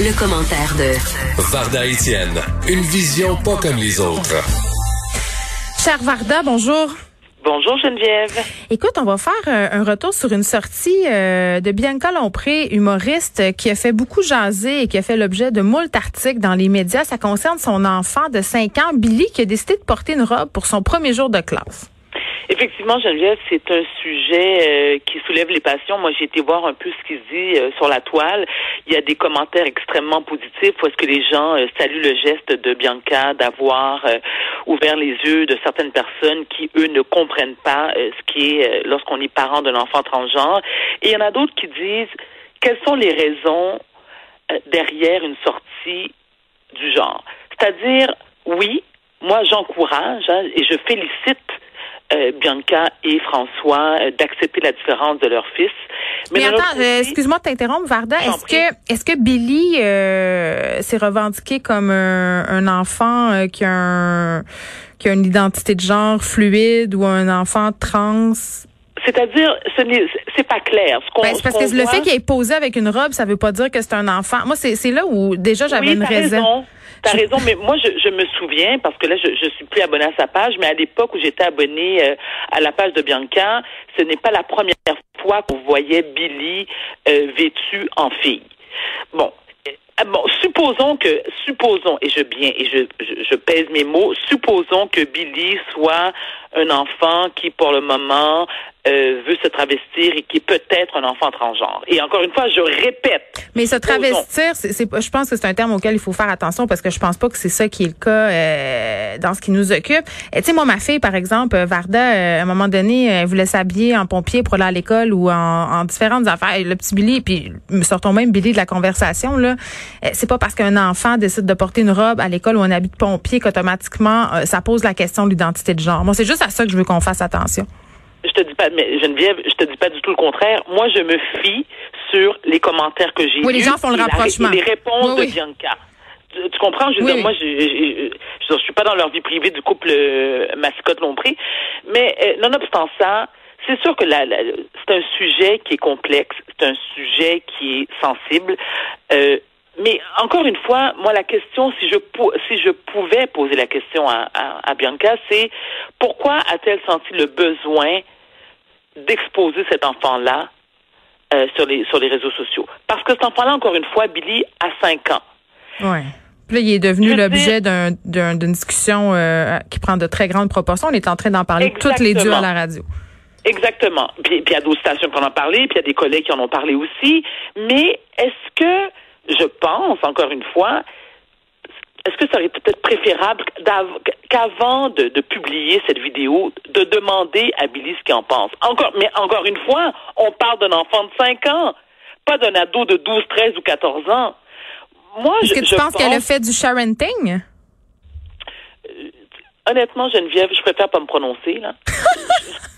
Le, commentaire de Varda Étienne, une vision pas comme les autres. Cher Varda, bonjour. Bonjour Geneviève. Écoute, on va faire un retour sur une sortie euh, de Bianca Lompré, humoriste, euh, qui a fait beaucoup jaser et qui a fait l'objet de moult articles dans les médias. Ça concerne son enfant de 5 ans, Billy, qui a décidé de porter une robe pour son premier jour de classe. Effectivement, Geneviève, c'est un sujet euh, qui soulève les passions. Moi, j'ai été voir un peu ce qui se dit euh, sur la toile. Il y a des commentaires extrêmement positifs est-ce que les gens euh, saluent le geste de Bianca d'avoir ouvert les yeux de certaines personnes qui, eux, ne comprennent pas ce qui est lorsqu'on est parent d'un enfant transgenre. Et il y en a d'autres qui disent quelles sont les raisons derrière une sortie du genre? C'est-à-dire, oui, moi, j'encourage hein, et je félicite euh, Bianca et François euh, d'accepter la différence de leur fils. Mais, attends, euh, excuse-moi de t'interrompre, Varda. Est-ce que est-ce que Billy s'est revendiqué comme un, enfant qui a un, qui a une identité de genre fluide ou un enfant trans? C'est-à-dire, ce n'est c'est pas clair. Ce ben, parce que le fait qu'il ait posé avec une robe, ça veut pas dire que c'est un enfant. Moi, c'est là où déjà j'avais une raison. T'as raison, mais moi je, je, me souviens parce que là je, je suis plus abonnée à sa page, mais à l'époque où j'étais abonnée euh, à la page de Bianca, ce n'est pas la première fois qu'on voyait Billy euh, vêtu en fille. Bon, euh, Bon, supposons que, supposons, et je bien, et je, je, je, pèse mes mots, supposons que Billy soit un enfant qui, pour le moment, euh, veut se travestir et qui est peut-être un enfant transgenre. Et encore une fois, je répète. Mais se travestir, c'est, je pense que c'est un terme auquel il faut faire attention parce que je pense pas que c'est ça qui est le cas euh, dans ce qui nous occupe. Tu sais, moi, ma fille, par exemple, Varda, euh, à un moment donné, elle voulait s'habiller en pompier pour aller à l'école ou en, en différentes affaires. le petit Billy, puis sortons même Billy de la conversation là, c'est pas parce qu'un enfant décide de porter une robe à l'école ou un habit de pompier qu'automatiquement ça pose la question de l'identité de genre. Moi, c'est juste à ça que je veux qu'on fasse attention je te dis pas, mais Geneviève, je te dis pas du tout le contraire. Moi, je me fie sur les commentaires que j'ai Oui, les gens font le rapprochement. Les réponses de Bianca. Tu, comprends? Je veux dire, moi, je, je, je, suis pas dans leur vie privée du couple euh, mascotte Lompré. Mais euh, nonobstant ça, c'est sûr que la, c'est un sujet qui est complexe, c'est un sujet qui est sensible. Euh, mais encore une fois, moi, la question, si je, si je pouvais poser la question à, à, à Bianca, c'est pourquoi a-t-elle senti le besoin d'exposer cet enfant-là euh, sur les sur les réseaux sociaux. Parce que cet enfant-là, encore une fois, Billy a cinq ans. Ouais. Puis là, il est devenu l'objet d'une discussion euh, qui prend de très grandes proportions. On est en train d'en parler toutes les deux à la radio. Exactement. Puis, puis il y a d'autres stations qui en ont parlé, puis il y a des collègues qui en ont parlé aussi. Mais est-ce que, je pense, encore une fois, est-ce que ça aurait peut-être préférable qu'avant de, publier cette vidéo, de demander à Billy ce qu'il en pense? Encore, mais encore une fois, on parle d'un enfant de 5 ans, pas d'un ado de 12, 13 ou 14 ans. Moi, Est-ce que tu penses qu'elle a fait du sharenting? Euh, honnêtement, Geneviève, je préfère pas me prononcer, là.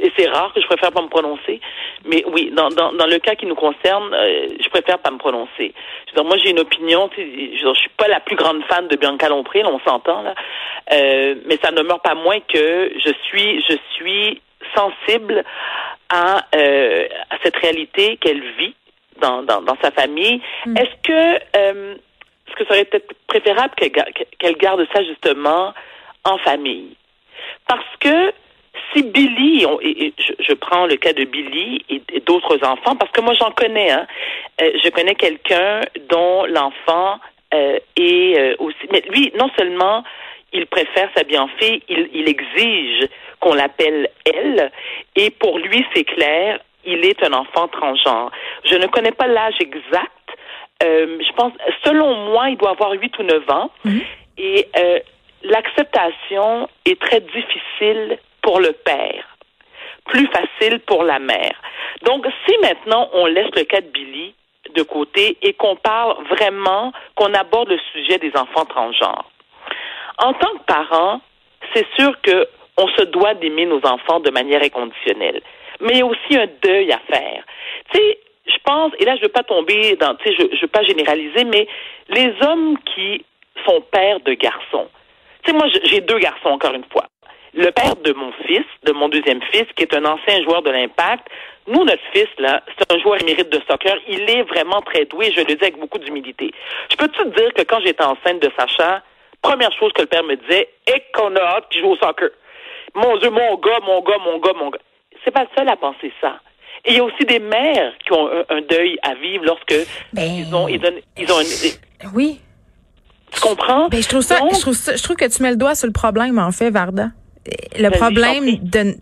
et c'est rare que je préfère pas me prononcer. Mais oui, dans, dans, dans le cas qui nous concerne, euh, je préfère pas me prononcer. Je moi, j'ai une opinion. Je, je suis pas la plus grande fan de Bianca Lompré, on s'entend là, euh, mais ça ne demeure pas moins que je suis, je suis sensible à, euh, à cette réalité qu'elle vit dans, dans, dans sa famille. Hmm. Est-ce que euh, est-ce que ça aurait peut-être préférable qu'elle garde ça justement en famille? Parce que si Billy, et, je, prends le cas de Billy et, d'autres enfants, parce que moi j'en connais, hein, euh, je connais quelqu'un dont l'enfant euh, est euh, aussi, mais lui non seulement il préfère sa bienfait, il, il exige qu'on l'appelle elle, et pour lui c'est clair, il est un enfant transgenre. Je ne connais pas l'âge exact. je pense, selon moi, il doit avoir 8 ou 9 ans. Mhm. Et l'acceptation est très difficile pour le père, plus facile pour la mère. Donc, si maintenant on laisse le cas de Billy, de côté et qu'on parle vraiment, qu'on aborde le sujet des enfants transgenres. En tant que parent, c'est sûr que on se doit d'aimer nos enfants de manière inconditionnelle. Mais il y a aussi un deuil à faire. Tu sais, je pense, et là je veux pas tomber dans, tu sais, je, je veux pas généraliser, mais les hommes qui sont pères de garçons. Tu sais, moi j'ai deux garçons encore une fois. Le père de mon fils, de mon deuxième fils, qui est un ancien joueur de l'Impact, nous, notre fils, là, c'est un joueur émérite de soccer. Il est vraiment très doué, je le dis avec beaucoup d'humilité. Je peux te dire que quand j'étais enceinte de Sacha, première chose que le père me disait, et qu'on a hâte qu'il joue au soccer. Mon Dieu, mon gars, mon gars, mon gars, mon gars. C'est pas le seul à penser ça. Et il y a aussi des mères qui ont un, un deuil à vivre lorsque Ben, ils ont, ils donnent, ils ont Oui. tu comprends? Ben, je trouve ça, Donc, je trouve ça, je trouve que tu mets le doigt sur le problème, en fait, Varda. Le problème de,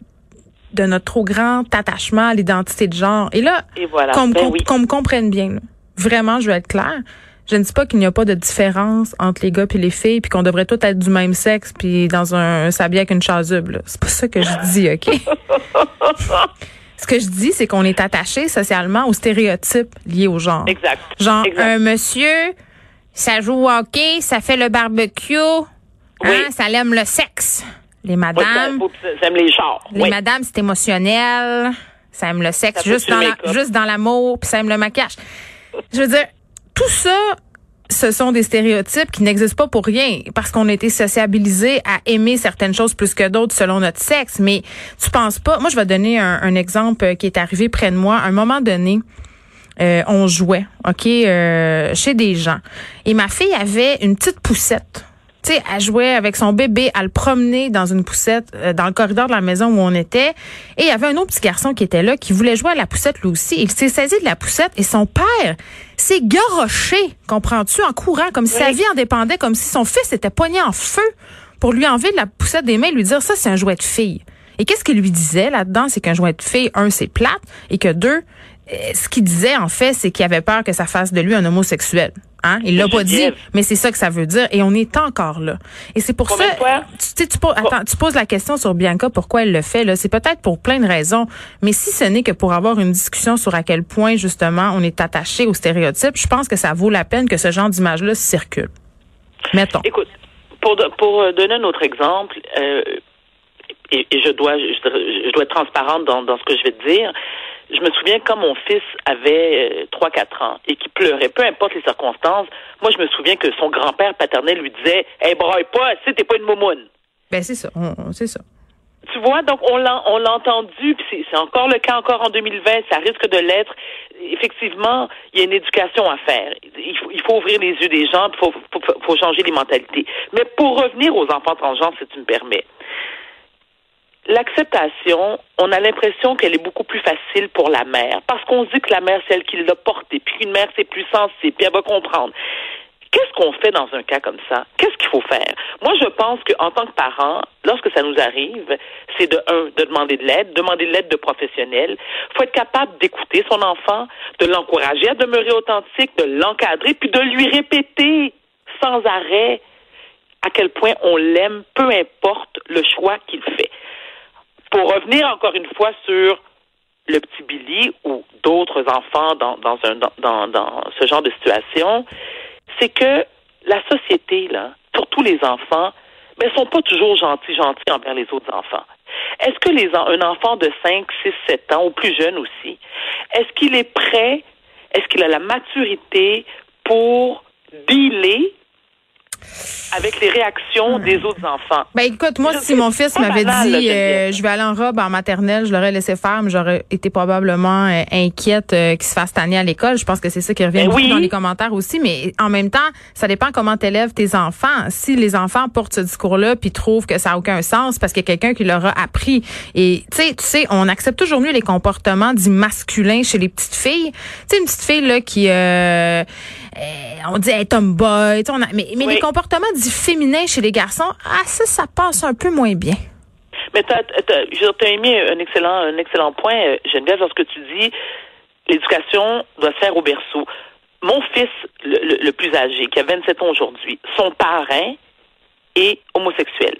de notre trop grand attachement à l'identité de genre. Et là, Et voilà. qu'on me, Ben com- oui. qu'on me comprenne bien. là. Vraiment, je veux être claire. Je ne dis pas qu'il n'y a pas de différence entre les gars et les filles, puis qu'on devrait tous être du même sexe, puis dans un s'habiller avec une chasuble. là. C'est pas ça que je dis, OK? Ce que je dis, c'est qu'on est attaché socialement aux stéréotypes liés au genre. Exact. Genre, Exact. un monsieur, ça joue au hockey, ça fait le barbecue, hein, ça l'aime le sexe. Les Oui, madames, ça- ça- J'aime les chars. les Oui. madames, c'est émotionnel, ça aime le sexe Ça juste dans, la, juste dans l'amour, puis ça aime le maquillage. Je veux dire, tout ça, ce sont des stéréotypes qui n'existent pas pour rien, parce qu'on a été sociabilisés à aimer certaines choses plus que d'autres selon notre sexe. Mais tu penses pas, moi je vais donner un, un exemple euh, qui est arrivé près de moi. À un moment donné, euh, on jouait, OK, euh, chez des gens. Et ma fille avait une petite poussette. Tu sais, elle jouait avec son bébé, elle le promenait dans une poussette euh, dans le corridor de la maison où on était. Et il y avait un autre petit garçon qui était là, qui voulait jouer à la poussette lui aussi. Il s'est saisi de la poussette et son père s'est garoché, comprends-tu, en courant, comme si sa vie en dépendait, comme si son fils était poigné en feu pour lui enlever la poussette des mains et lui dire ça, c'est un jouet de fille. Et qu'est-ce qu'il lui disait là-dedans? C'est qu'un jouet de fille, un, c'est plate, et que deux, ce qu'il disait, en fait, c'est qu'il avait peur que ça fasse de lui un homosexuel. Hein? Il l'a pas dit, mais c'est ça que ça veut dire. Et on est encore là. Et c'est pour Combien ça. Tu, tu poses, attends, tu poses la question sur Bianca, pourquoi elle le fait. là. C'est peut-être pour plein de raisons. Mais si ce n'est que pour avoir une discussion sur à quel point, justement, on est attaché aux stéréotypes, je pense que ça vaut la peine que ce genre d'image-là circule. Mettons. Écoute, pour, pour euh, donner un autre exemple, euh, et, et je dois je, je dois être transparente dans, dans ce que je vais te dire. Je me souviens quand mon fils avait euh, 3-4 ans et qu'il pleurait, peu importe les circonstances, moi je me souviens que son grand-père paternel lui disait Hey, braille pas, si t'es pas une moumoune. Ben, c'est ça. On- on- C'est ça. Tu vois, donc on l'a on l'a entendu, puis c'est- c'est encore le cas encore en 2020, ça risque de l'être. Effectivement, il y a une éducation à faire. Il faut, il faut ouvrir les yeux des gens, il faut, faut, faut changer les mentalités. Mais pour revenir aux enfants transgenres, si tu me permets, l'acceptation, on a l'impression qu'elle est beaucoup plus facile pour la mère, parce qu'on se dit que la mère, c'est elle qui l'a porté, puis qu'une mère, c'est plus sensible, puis elle va comprendre. Qu'est-ce qu'on fait dans un cas comme ça? Qu'est-ce qu'il faut faire? Moi, je pense qu'en tant que parent, lorsque ça nous arrive, c'est de un, de demander de l'aide, demander de l'aide de professionnels. Il faut être capable d'écouter son enfant, de l'encourager à demeurer authentique, de l'encadrer, puis de lui répéter sans arrêt à quel point on l'aime, peu importe le choix qu'il fait. Pour revenir encore une fois sur le petit Billy ou d'autres enfants dans, dans, un, dans, dans, ce genre de situation, c'est que la société, là, surtout les enfants, ne sont pas toujours gentils, gentils envers les autres enfants. Est-ce que les, un enfant de 5, 6, 7 ans, ou plus jeune aussi, est-ce qu'il est prêt, est-ce qu'il a la maturité pour dealer avec les réactions des autres enfants? Ben écoute, moi, Je si mon fils m'avait dit euh, je vais aller en robe en maternelle, je l'aurais laissé faire, mais j'aurais été probablement euh, inquiète euh, qu'il se fasse tanner à l'école. Je pense que c'est ça qui revient Ben oui. dans les commentaires aussi. Mais en même temps, ça dépend comment t'élèves tes enfants. Si les enfants portent ce discours-là puis trouvent que ça a aucun sens parce qu'il y a quelqu'un qui leur a appris. Et tu sais, tu sais, on accepte toujours mieux les comportements dits masculins chez les petites filles. Tu sais, une petite fille là qui euh, on dit hey, tomboy, on a- mais, mais Oui. les comportements dits féminins chez les garçons, ah ça, ça passe un peu moins bien. Mais tu as, émis un excellent, un excellent point, euh, Geneviève, lorsque tu dis l'éducation doit se faire au berceau. Mon fils, le plus âgé, qui a 27 ans aujourd'hui, son parrain est homosexuel.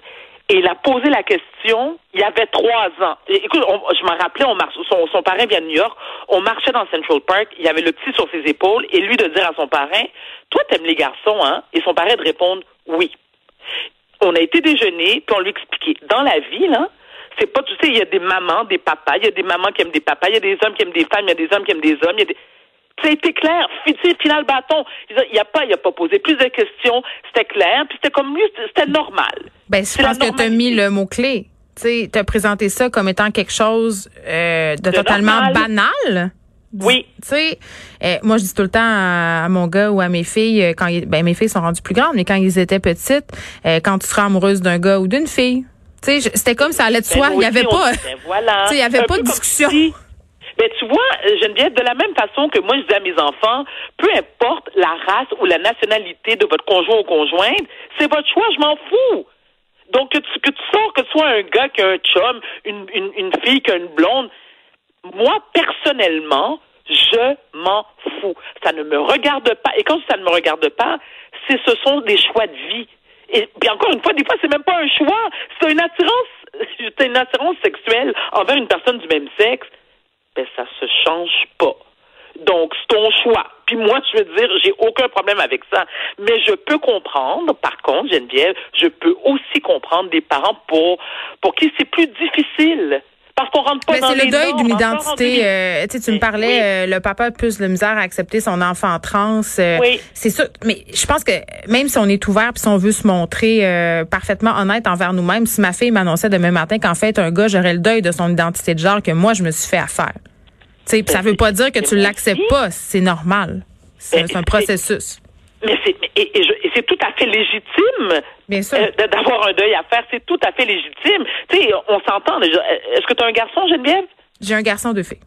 Et il a posé la question, il y avait trois ans. Écoute, on- je m'en rappelais, on marche, son, son parrain vient de New York, on marchait dans Central Park, il y avait le petit sur ses épaules, et lui de dire à son parrain, toi t'aimes les garçons, hein? Et son parrain de répondre, oui. On a été déjeuner, puis on lui expliquait, dans la vie, là, c'est pas, tu sais, il y a des mamans, des papas, il y a des mamans qui aiment des papas, il y a des hommes qui aiment des femmes, il y a des hommes qui aiment des hommes, il y a des... Ça a été clair, final bâton. Il y a pas, il a pas posé plus de questions, c'était clair, puis c'était comme lui, c'était normal. Ben, je pense que tu as mis le mot-clé. Tu sais, tu as présenté ça comme étant quelque chose euh, de, De totalement normal. banal. Oui. Tu sais, euh, moi, je dis tout le temps à, à mon gars ou à mes filles, euh, quand ils- ben, mes filles sont rendues plus grandes, mais quand ils étaient petites, euh, quand tu seras amoureuse d'un gars ou d'une fille, tu sais, c'était comme ça allait de Ben, soi. Il y aussi, avait pas. ben, voilà. Il y avait Un pas de discussion. Ben, tu vois, euh, Geneviève, de la même façon que moi, je dis à mes enfants, peu importe la race ou la nationalité de votre conjoint ou conjointe, c'est votre choix, je m'en fous. Donc, que tu, que sors, que ce soit un gars qui a un chum, une, une, une fille qui a une blonde, moi, personnellement, je m'en fous. Ça ne me regarde pas. Et quand ça ne me regarde pas, c'est, ce sont des choix de vie. Et puis encore une fois, des fois, c'est même pas un choix. C'est une attirance, c'est une attirance sexuelle envers une personne du même sexe. Ben, ça se change pas. Donc, c'est ton choix. Puis moi, je veux dire, j'ai aucun problème avec ça. Mais je peux comprendre, par contre, Geneviève, je peux aussi comprendre des parents pour, pour qui c'est plus difficile. Parce qu'on rentre pas Mais dans c'est le deuil d'une identité. 2000. euh, tu me Oui. parlais, euh, le papa a plus de misère à accepter son enfant trans. euh, Oui. C'est ça. Mais je pense que même si on est ouvert puis si on veut se montrer euh, parfaitement honnête envers nous-mêmes, si ma fille m'annonçait demain matin qu'en fait un gars, j'aurais le deuil de son identité de genre que moi je me suis fait à faire. Tu sais, puis ça veut pas dire que tu l'acceptes pas. C'est normal. C'est Ben, un processus. Mais c'est et, et je- et c'est tout à fait légitime euh, d'avoir un deuil à faire. C'est tout à fait légitime. Tu sais, on s'entend. Est-ce que tu as un garçon, Geneviève? J'ai un garçon de fille.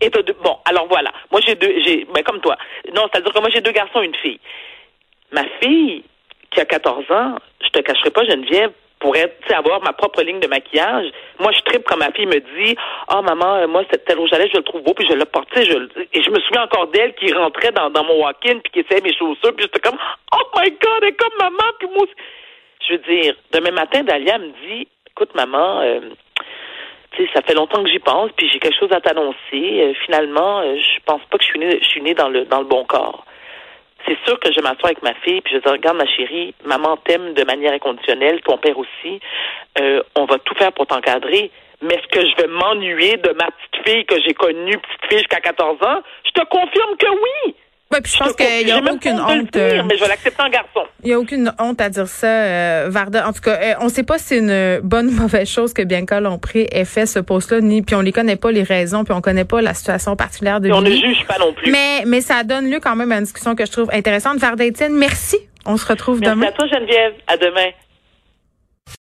Et t'as deux- bon, alors voilà. Moi, j'ai deux, j'ai, ben, comme toi. Non, c'est-à-dire que moi, j'ai deux garçons et une fille. Ma fille, qui a 14 ans, je te cacherai pas, Geneviève, sais, avoir ma propre ligne de maquillage. Moi, je tripe quand ma fille me dit, ah, maman, euh, moi, cette rouge à lèvres, je le trouve beau, puis je tu sais, je, et je me souviens encore d'elle qui rentrait dans, dans mon walk-in, puis qui essayait mes chaussures, puis j'étais comme, oh my God, elle est comme maman, puis moi aussi. Je veux dire, demain matin, Dalia me dit, écoute, maman, euh, tu sais, ça fait longtemps que j'y pense, puis j'ai quelque chose à t'annoncer. Euh, finalement, euh, je pense pas que je suis née, je suis née dans le dans le bon corps. C'est sûr que je m'assois avec ma fille, puis je dis regarde ma chérie, maman t'aime de manière inconditionnelle, ton père aussi. Euh, on va tout faire pour t'encadrer. Mais est-ce que je vais m'ennuyer de ma petite fille que j'ai connue, petite fille jusqu'à 14 ans? Je te confirme que oui. Ouais, puis je pense qu'il y a aucune honte. dire, mais je vais l'accepter en garçon. Il y a aucune honte à dire ça, euh, Varda. En tout cas, euh, on ne sait pas si c'est une bonne ou mauvaise chose que Bianca Lompré ait fait ce poste-là, ni puis on les connaît pas les raisons, puis on connaît pas la situation particulière de Et on ne juge pas non plus. Mais mais ça donne lieu quand même à une discussion que je trouve intéressante. Varda Étienne, merci. On se retrouve Merci demain. à toi, Geneviève. À demain.